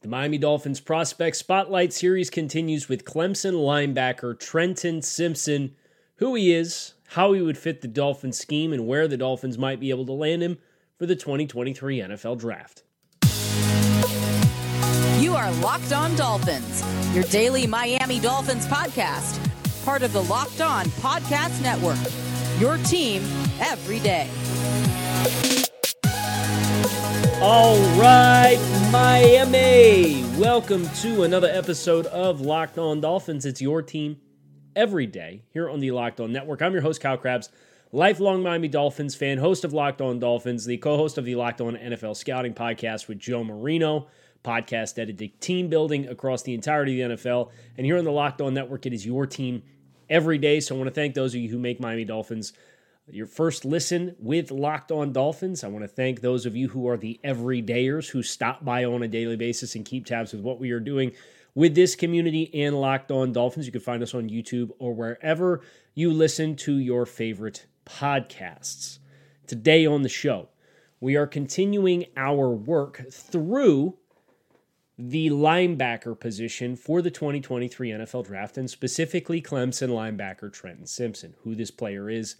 The Miami Dolphins Prospect Spotlight Series continues with Clemson linebacker Trenton Simpson, who he is, how he would fit the Dolphins scheme, and where the Dolphins might be able to land him for the 2023 NFL Draft. You are Locked On Dolphins, your daily Miami Dolphins podcast, part of the Locked On Podcast Network. Your team every day. All right, Miami. Welcome to another episode of Locked On Dolphins. It's your team every day here on the Locked On Network. I'm your host, Kyle Crabbs, lifelong Miami Dolphins fan, host of Locked On Dolphins, the co host of the Locked On NFL Scouting podcast with Joe Marino, podcast dedicated team building across the entirety of the NFL. And here on the Locked On Network, it is your team every day. So I want to thank those of you who make Miami Dolphins your first listen with Locked On Dolphins. I want to thank those of you who are the everydayers who stop by on a daily basis and keep tabs with what we are doing with this community and Locked On Dolphins. You can find us on YouTube or wherever you listen to your favorite podcasts. Today on the show, we are continuing our work through the linebacker position for the 2023 NFL Draft, and specifically Clemson linebacker Trenton Simpson, who this player is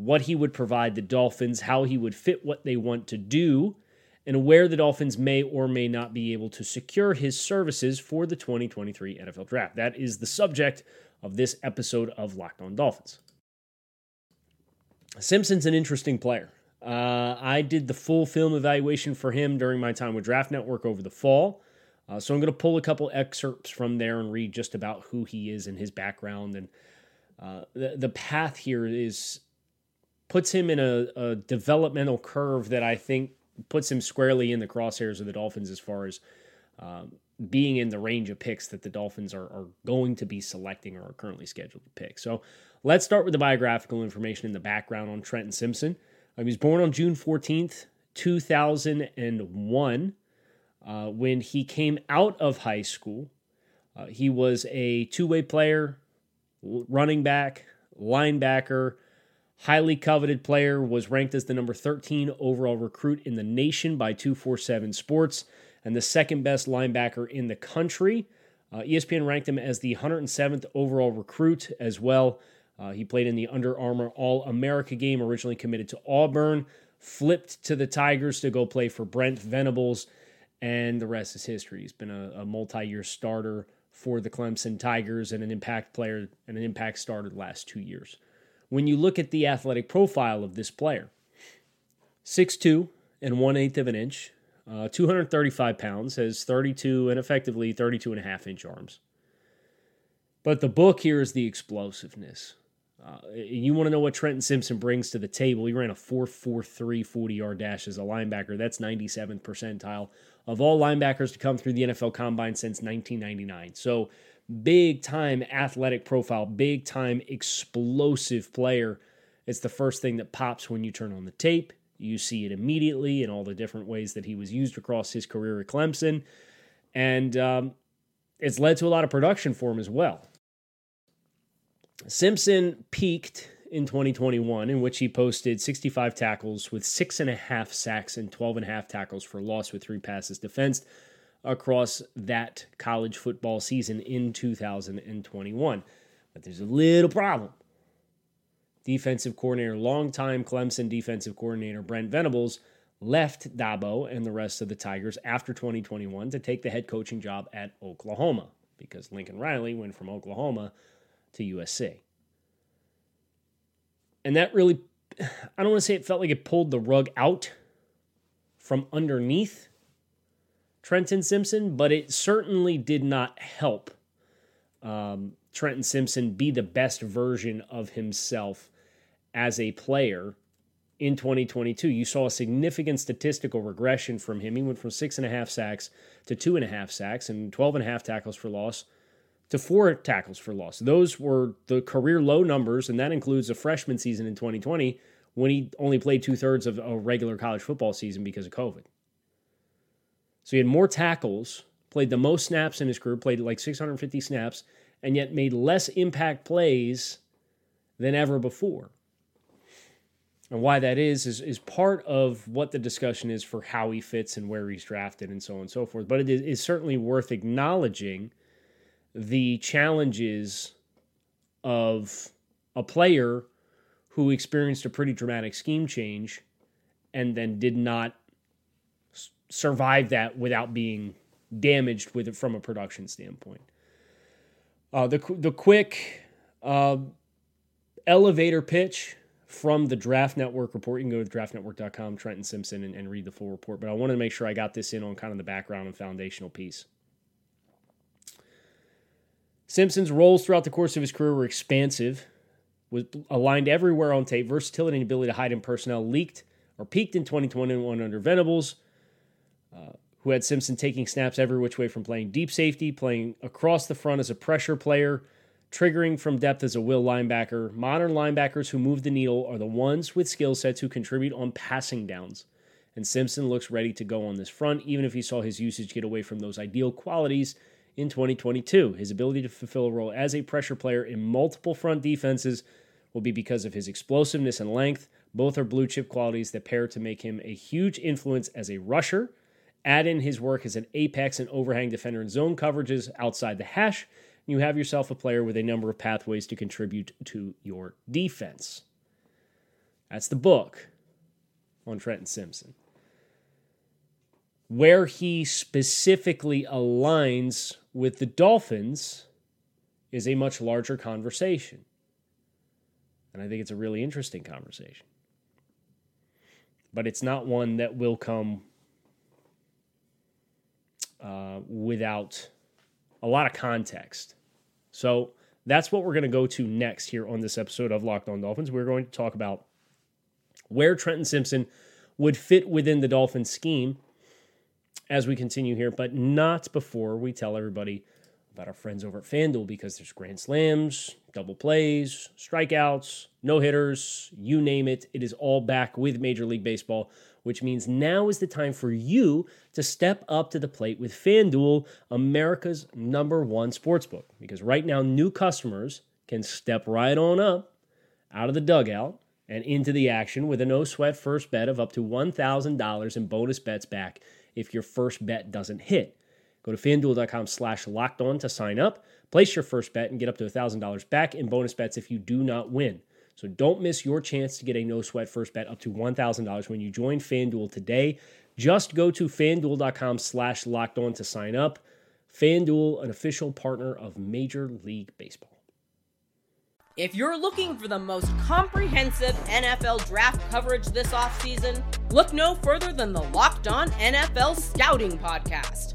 what he would provide the Dolphins, how he would fit what they want to do, and where the Dolphins may or may not be able to secure his services for the 2023 NFL Draft. That is the subject of this episode of Locked On Dolphins. Simpson's an interesting player. Uh, I did the full film evaluation for him during my time with Draft Network over the fall. Uh, so I'm going to pull a couple excerpts from there and read just about who he is and his background. And uh, the, the path here is puts him in a, a, developmental curve that I think puts him squarely in the crosshairs of the Dolphins as far as um, being in the range of picks that the Dolphins are, are, going to be selecting or are currently scheduled to pick. So let's start with the biographical information in the background on Trenton Simpson. Uh, he was born on June 14th, 2001. Uh, when he came out of high school, uh, he was a two way player, running back, linebacker, highly coveted player, was ranked as the number 13 overall recruit in the nation by 247 Sports, and the second best linebacker in the country. Uh, ESPN ranked him as the 107th overall recruit as well. Uh, he played in the Under Armour All America game, originally committed to Auburn, flipped to the Tigers to go play for Brent Venables, and the rest is history. He's been a, a multi year starter for the Clemson Tigers and an impact player and an impact starter the last two years when you look at the athletic profile of this player 6'2 and 1 8 of an inch, uh, 235 pounds, has 32 and effectively 32 and a half inch arms. But the book here is the explosiveness. Uh, you want to know what Trenton Simpson brings to the table? He ran a 4.43 40 yard dash as a linebacker. That's 97th percentile of all linebackers to come through the NFL combine since 1999. So big time athletic profile, big time explosive player. It's the first thing that pops when you turn on the tape. You see it immediately in all the different ways that he was used across his career at Clemson. And um, it's led to a lot of production for him as well. Simpson peaked in 2021, in which he posted 65 tackles with six and a half sacks and 12 and a half tackles for loss with three passes defensed across that college football season in 2021. But there's a little problem. Defensive coordinator, longtime Clemson defensive coordinator Brent Venables left Dabo and the rest of the Tigers after 2021 to take the head coaching job at Oklahoma because Lincoln Riley went from Oklahoma to USC. And that really, I don't want to say it felt like it pulled the rug out from underneath Trenton Simpson, but it certainly did not help um, Trenton Simpson be the best version of himself as a player in 2022. You saw a significant statistical regression from him. He went from six and a half sacks to two and a half sacks and 12 and a half tackles for loss to four tackles for loss. Those were the career low numbers, and that includes a freshman season in 2020 when he only played two thirds of a regular college football season because of COVID. So he had more tackles, played the most snaps in his career, played like 650 snaps, and yet made less impact plays than ever before. And why that is, is, is part of what the discussion is for how he fits and where he's drafted and so on and so forth. But it is, is certainly worth acknowledging the challenges of a player who experienced a pretty dramatic scheme change and then did not survive that without being damaged with it from a production standpoint. Uh, the the quick uh, elevator pitch from the Draft Network report. You can go to draftnetwork.com, Trenton Simpson, and, and read the full report. But I wanted to make sure I got this in on kind of the background and foundational piece. Simpson's roles throughout the course of his career were expansive, was aligned everywhere on tape. Versatility and ability to hide in personnel leaked or peaked in 2021 under Venables, who had Simpson taking snaps every which way from playing deep safety, playing across the front as a pressure player, triggering from depth as a will linebacker. Modern linebackers who move the needle are the ones with skill sets who contribute on passing downs. And Simpson looks ready to go on this front, even if he saw his usage get away from those ideal qualities in 2022. His ability to fulfill a role as a pressure player in multiple front defenses will be because of his explosiveness and length. Both are blue chip qualities that pair to make him a huge influence as a rusher. Add in his work as an apex and overhang defender in zone coverages outside the hash. and You have yourself a player with a number of pathways to contribute to your defense. That's the book on Trenton Simpson where he specifically aligns with the Dolphins is a much larger conversation. And I think it's a really interesting conversation. But it's not one that will come uh, without a lot of context. So that's what we're going to go to next here on this episode of Locked On Dolphins. We're going to talk about where Trenton Simpson would fit within the Dolphins scheme as we continue here, but not before we tell everybody about our friends over at FanDuel because there's grand slams, double plays, strikeouts, no hitters, you name it. It is all back with Major League Baseball, which means now is the time for you to step up to the plate with FanDuel, America's number one sportsbook. Because right now, new customers can step right on up out of the dugout and into the action with a no sweat first bet of up to $1,000 in bonus bets back if your first bet doesn't hit. Go to fanduel.com slash locked on to sign up, place your first bet, and get up to $1,000 back in bonus bets if you do not win. So don't miss your chance to get a no sweat first bet up to $1,000 when you join FanDuel today. Just go to fanduel.com slash locked on to sign up. FanDuel, an official partner of Major League Baseball. If you're looking for the most comprehensive NFL draft coverage this offseason, look no further than the Locked On NFL Scouting Podcast.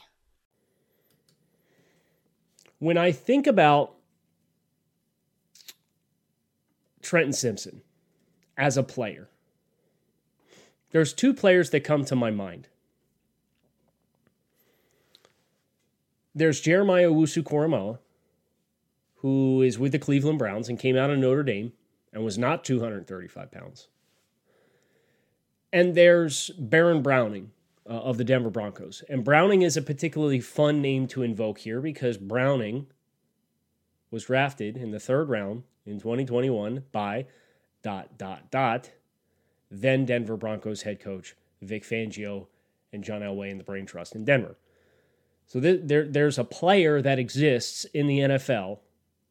When I think about Trenton Simpson as a player, there's two players that come to my mind. There's Jeremiah Owusu Koramoah, who is with the Cleveland Browns and came out of Notre Dame and was not 235 pounds. And there's Baron Browning uh, of the Denver Broncos. And Browning is a particularly fun name to invoke here because Browning was drafted in the third round in 2021 by dot dot dot then Denver Broncos head coach Vic Fangio and John Elway and the Brain Trust in Denver. So th- there, there's a player that exists in the NFL,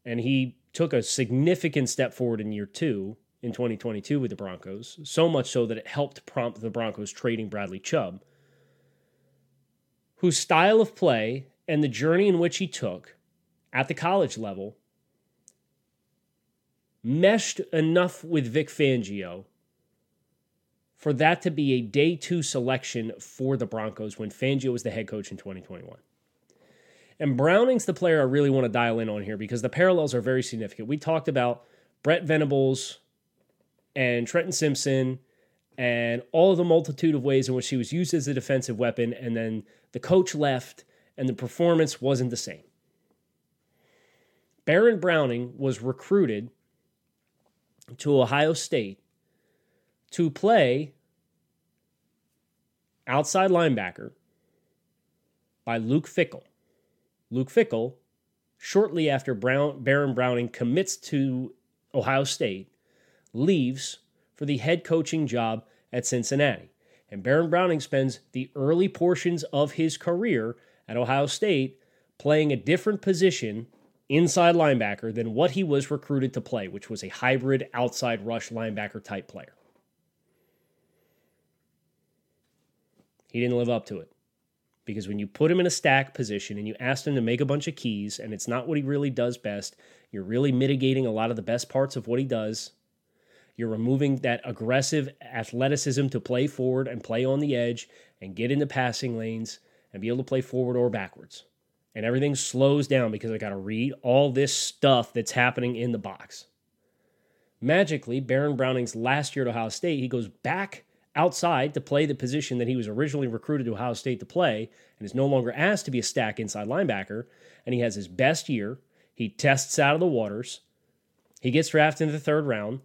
and he took a significant step forward in year two in 2022 with the Broncos, so much so that it helped prompt the Broncos trading Bradley Chubb, whose style of play and the journey in which he took at the college level meshed enough with Vic Fangio for that to be a day two selection for the Broncos when Fangio was the head coach in 2021. And Browning's the player I really want to dial in on here because the parallels are very significant. We talked about Brent Venables and Trenton Simpson and all of the multitude of ways in which he was used as a defensive weapon, and then the coach left and the performance wasn't the same. Baron Browning was recruited to Ohio State to play outside linebacker by Luke Fickell. Luke Fickell, shortly after Brown, Baron Browning commits to Ohio State, leaves for the head coaching job at Cincinnati. And Baron Browning spends the early portions of his career at Ohio State playing a different position inside linebacker than what he was recruited to play, which was a hybrid outside rush linebacker type player. He didn't live up to it. Because when you put him in a stack position and you ask him to make a bunch of keys and it's not what he really does best, you're really mitigating a lot of the best parts of what he does. You're removing that aggressive athleticism to play forward and play on the edge and get into passing lanes and be able to play forward or backwards. And everything slows down because I got to read all this stuff that's happening in the box. Magically, Baron Browning's last year at Ohio State, he goes back outside to play the position that he was originally recruited to Ohio State to play and is no longer asked to be a stack inside linebacker. And he has his best year. He tests out of the waters. He gets drafted in the third round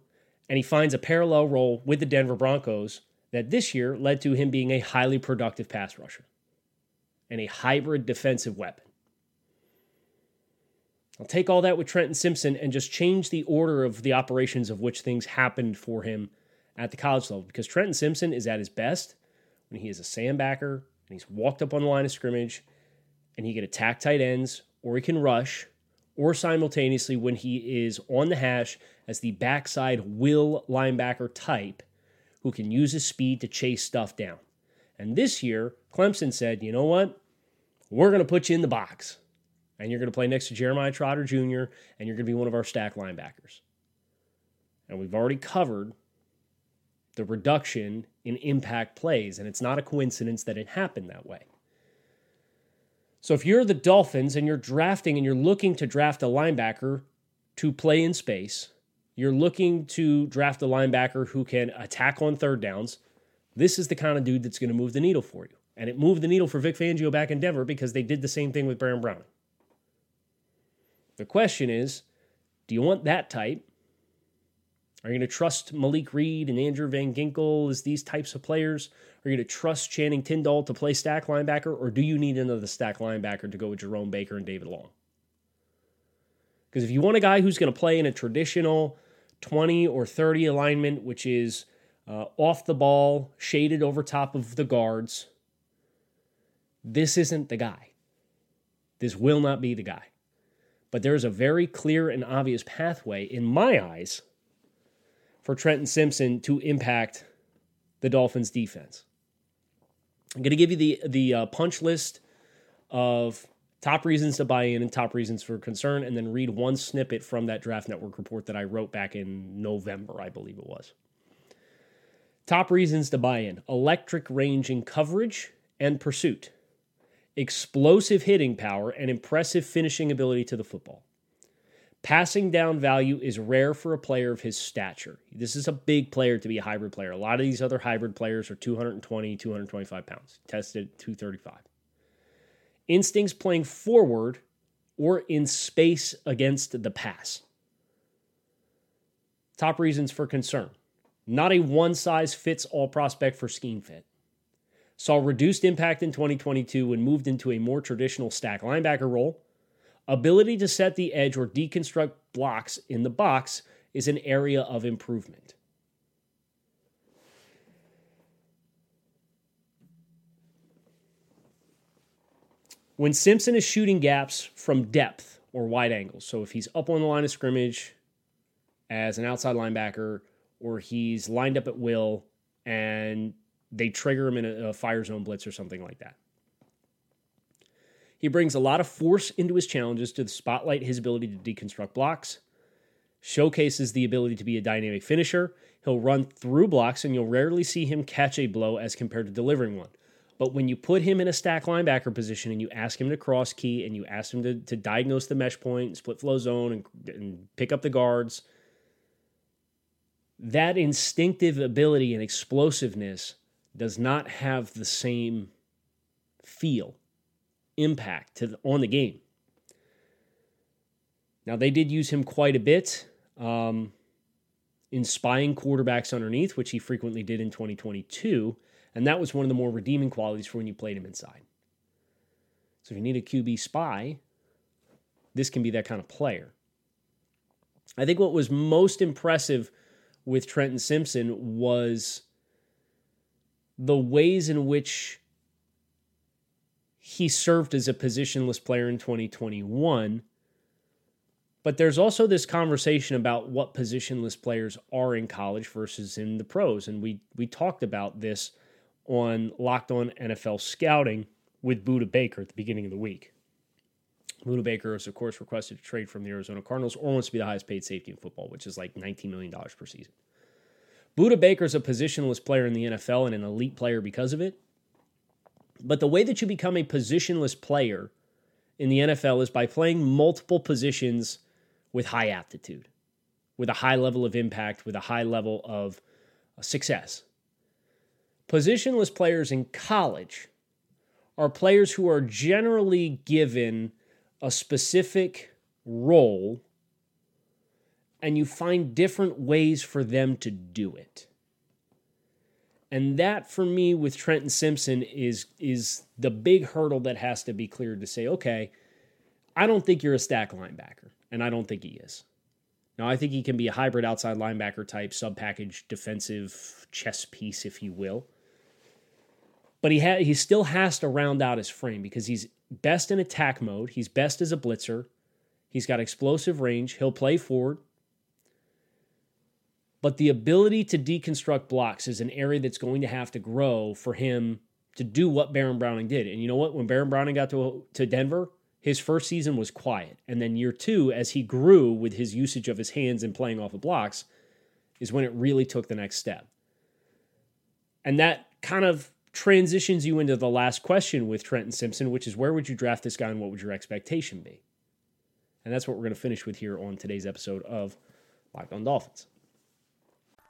and he finds a parallel role with the Denver Broncos that this year led to him being a highly productive pass rusher and a hybrid defensive weapon. I'll take all that with Trenton Simpson and just change the order of the operations of which things happened for him at the college level because Trenton Simpson is at his best when he is a Sam backer and he's walked up on the line of scrimmage and he can attack tight ends or he can rush or simultaneously when he is on the hash as the backside will linebacker type who can use his speed to chase stuff down. And this year, Clemson said, you know what? We're going to put you in the box. And you're going to play next to Jeremiah Trotter Jr., and you're going to be one of our stack linebackers. And we've already covered the reduction in impact plays. And it's not a coincidence that it happened that way. So if you're the Dolphins and you're drafting and you're looking to draft a linebacker to play in space, you're looking to draft a linebacker who can attack on third downs, this is the kind of dude that's going to move the needle for you. And it moved the needle for Vic Fangio back in Denver because they did the same thing with Baron Browning. The question is do you want that type are you going to trust Malik Reed and Andrew Van Ginkel as these types of players? Are you going to trust Channing Tindall to play stack linebacker, or do you need another stack linebacker to go with Jerome Baker and David Long? Because if you want a guy who's going to play in a traditional 20 or 30 alignment, which is uh, off the ball, shaded over top of the guards, this isn't the guy. This will not be the guy. But there's a very clear and obvious pathway, in my eyes, for Trenton Simpson to impact the Dolphins defense. I'm going to give you the the uh, punch list of top reasons to buy in and top reasons for concern, and then read one snippet from that Draft Network report that I wrote back in November, I believe it was. Top reasons to buy in electric range in coverage and pursuit, explosive hitting power, and impressive finishing ability to the football. Passing down value is rare for a player of his stature. This is a big player to be a hybrid player. A lot of these other hybrid players are 220, 225 pounds, tested 235. Instincts playing forward or in space against the pass. Top reasons for concern. Not a one size fits all prospect for scheme fit. Saw reduced impact in 2022 when moved into a more traditional stack linebacker role Ability to set the edge or deconstruct blocks in the box is an area of improvement. When Simpson is shooting gaps from depth or wide angles, so if he's up on the line of scrimmage as an outside linebacker, or he's lined up at will and they trigger him in a, a fire zone blitz or something like that. He brings a lot of force into his challenges to spotlight his ability to deconstruct blocks, showcases the ability to be a dynamic finisher. He'll run through blocks, and you'll rarely see him catch a blow as compared to delivering one. But when you put him in a stack linebacker position and you ask him to cross key and you ask him to, to diagnose the mesh point, split flow zone, and, and pick up the guards, that instinctive ability and explosiveness does not have the same feel, impact to the, on the game. Now they did use him quite a bit um, in spying quarterbacks underneath, which he frequently did in 2022, and that was one of the more redeeming qualities for when you played him inside. So if you need a QB spy, this can be that kind of player. I think what was most impressive with Trenton Simpson was the ways in which he served as a positionless player in 2021. But there's also this conversation about what positionless players are in college versus in the pros. And we we talked about this on Locked On NFL Scouting with Budda Baker at the beginning of the week. Budda Baker is, of course, requested to trade from the Arizona Cardinals or wants to be the highest paid safety in football, which is like $19 million per season. Budda Baker is a positionless player in the NFL and an elite player because of it. But the way that you become a positionless player in the NFL is by playing multiple positions with high aptitude, with a high level of impact, with a high level of uh, success. Positionless players in college are players who are generally given a specific role and you find different ways for them to do it. And that for me with Trenton Simpson is is the big hurdle that has to be cleared to say, okay, I don't think you're a stack linebacker, and I don't think he is. Now I think he can be a hybrid outside linebacker type, sub package defensive chess piece, if you will. But he ha- he still has to round out his frame because he's best in attack mode. He's best as a blitzer. He's got explosive range. He'll play forward. But the ability to deconstruct blocks is an area that's going to have to grow for him to do what Baron Browning did. And you know what? When Baron Browning got to, to Denver, his first season was quiet. And then year two, as he grew with his usage of his hands and playing off of blocks, is when it really took the next step. And that kind of transitions you into the last question with Trenton Simpson, which is where would you draft this guy and what would your expectation be? And that's what we're going to finish with here on today's episode of Locked on Dolphins.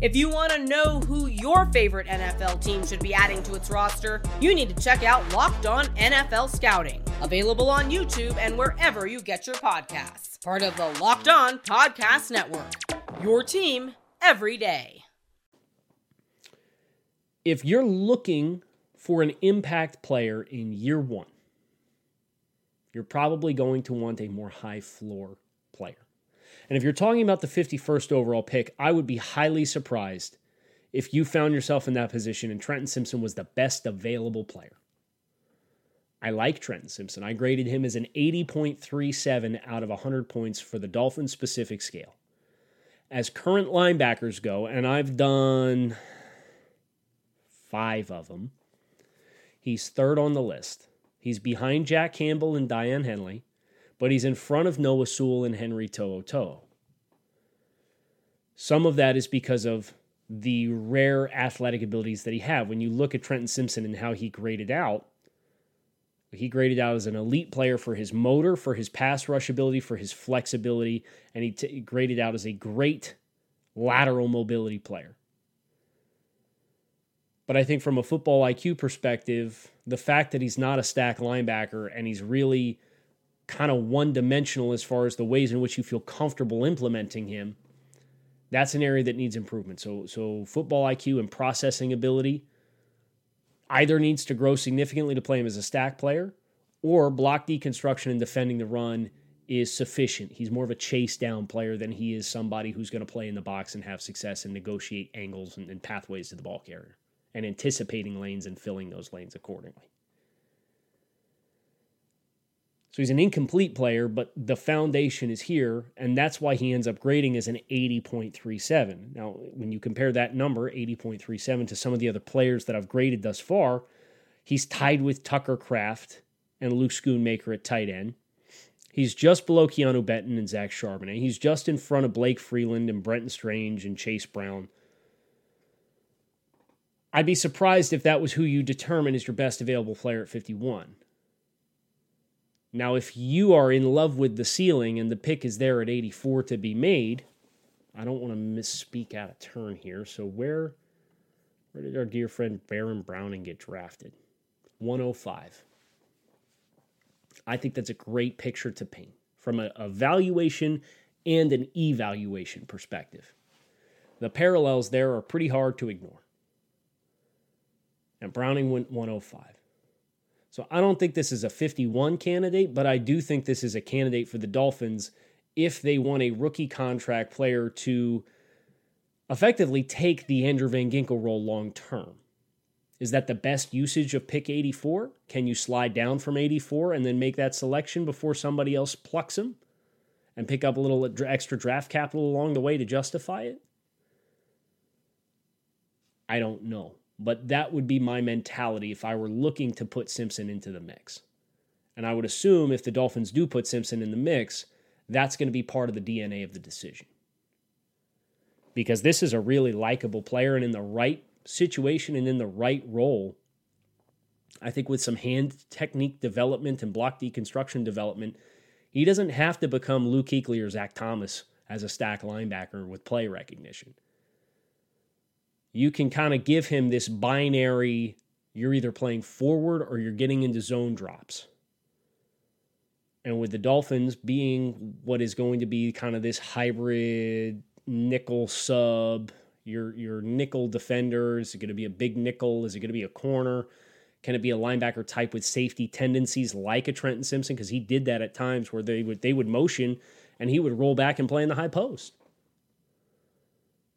If you want to know who your favorite NFL team should be adding to its roster, you need to check out Locked On NFL Scouting, available on YouTube and wherever you get your podcasts. Part of the Locked On Podcast Network. Your team every day. If you're looking for an impact player in year one, you're probably going to want a more high floor player. And if you're talking about the 51st overall pick, I would be highly surprised if you found yourself in that position and Trenton Simpson was the best available player. I like Trenton Simpson. I graded him as an 80.37 out of 100 points for the Dolphins specific scale. As current linebackers go, and I've done five of them, he's third on the list. He's behind Jack Campbell and Daiyan Henley but he's in front of Noah Sewell and Henry To'oTo'o. Some of that is because of the rare athletic abilities that he had. When you look at Trenton Simpson and how he graded out, he graded out as an elite player for his motor, for his pass rush ability, for his flexibility, and he t- graded out as a great lateral mobility player. But I think from a football IQ perspective, the fact that he's not a stack linebacker and he's really kind of one dimensional as far as the ways in which you feel comfortable implementing him, that's an area that needs improvement. So, so football IQ and processing ability either needs to grow significantly to play him as a stack player, or block deconstruction and defending the run is sufficient. He's more of a chase down player than he is somebody who's going to play in the box and have success and negotiate angles and, and pathways to the ball carrier. and anticipating lanes and filling those lanes accordingly. So he's an incomplete player, but the foundation is here, and that's why he ends up grading as an 80.37. Now, when you compare that number, 80.37, to some of the other players that I've graded thus far, he's tied with Tucker Kraft and Luke Schoonmaker at tight end. He's just below Keanu Benton and Zach Charbonnet. He's just in front of Blake Freeland and Brenton Strange and Chase Brown. I'd be surprised if that was who you determine as your best available player at 51. Now, if you are in love with the ceiling and the pick is there at 84 to be made, I don't want to misspeak out of turn here. So where where did our dear friend Baron Browning get drafted? 105. I think that's a great picture to paint from a, a valuation and an evaluation perspective. The parallels there are pretty hard to ignore. And Browning went 105. So I don't think this is a 51 candidate, but I do think this is a candidate for the Dolphins if they want a rookie contract player to effectively take the Andrew Van Ginkel role long term. Is that the best usage of pick 84? Can you slide down from 84 and then make that selection before somebody else plucks him and pick up a little extra draft capital along the way to justify it? I don't know. But that would be my mentality if I were looking to put Simpson into the mix. And I would assume if the Dolphins do put Simpson in the mix, that's going to be part of the DNA of the decision. Because this is a really likable player, and in the right situation and in the right role, I think with some hand technique development and block deconstruction development, he doesn't have to become Luke Kuechly or Zach Thomas as a stack linebacker with play recognition you can kind of give him this binary you're either playing forward or you're getting into zone drops. And with the Dolphins being what is going to be kind of this hybrid nickel sub, your your nickel defender, is it going to be a big nickel? Is it going to be a corner? Can it be a linebacker type with safety tendencies like a Trenton Simpson? Because he did that at times where they would they would motion and he would roll back and play in the high post.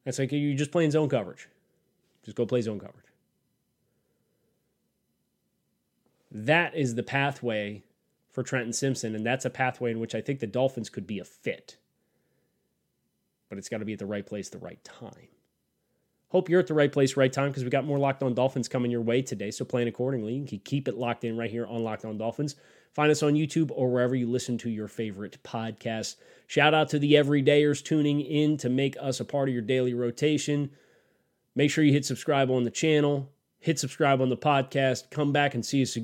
That's like you're just playing zone coverage. Just go play zone coverage. That is the pathway for Trenton Simpson, and that's a pathway in which I think the Dolphins could be a fit. But it's got to be at the right place, the right time. Hope you're at the right place, right time, because we got more Locked On Dolphins coming your way today. So plan accordingly. You can keep it locked in right here on Locked On Dolphins. Find us on YouTube or wherever you listen to your favorite podcasts. Shout out to the everydayers tuning in to make us a part of your daily rotation. Make sure you hit subscribe on the channel, hit subscribe on the podcast. Come back and see us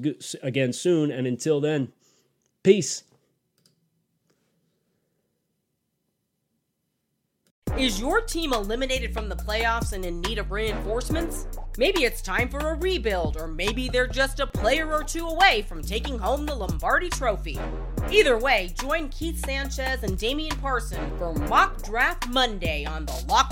again soon. And until then, peace. Is your team eliminated from the playoffs and in need of reinforcements? Maybe it's time for a rebuild, or maybe they're just a player or two away from taking home the Lombardi Trophy. Either way, join Keith Sanchez and Damian Parson for Mock Draft Monday on the Locked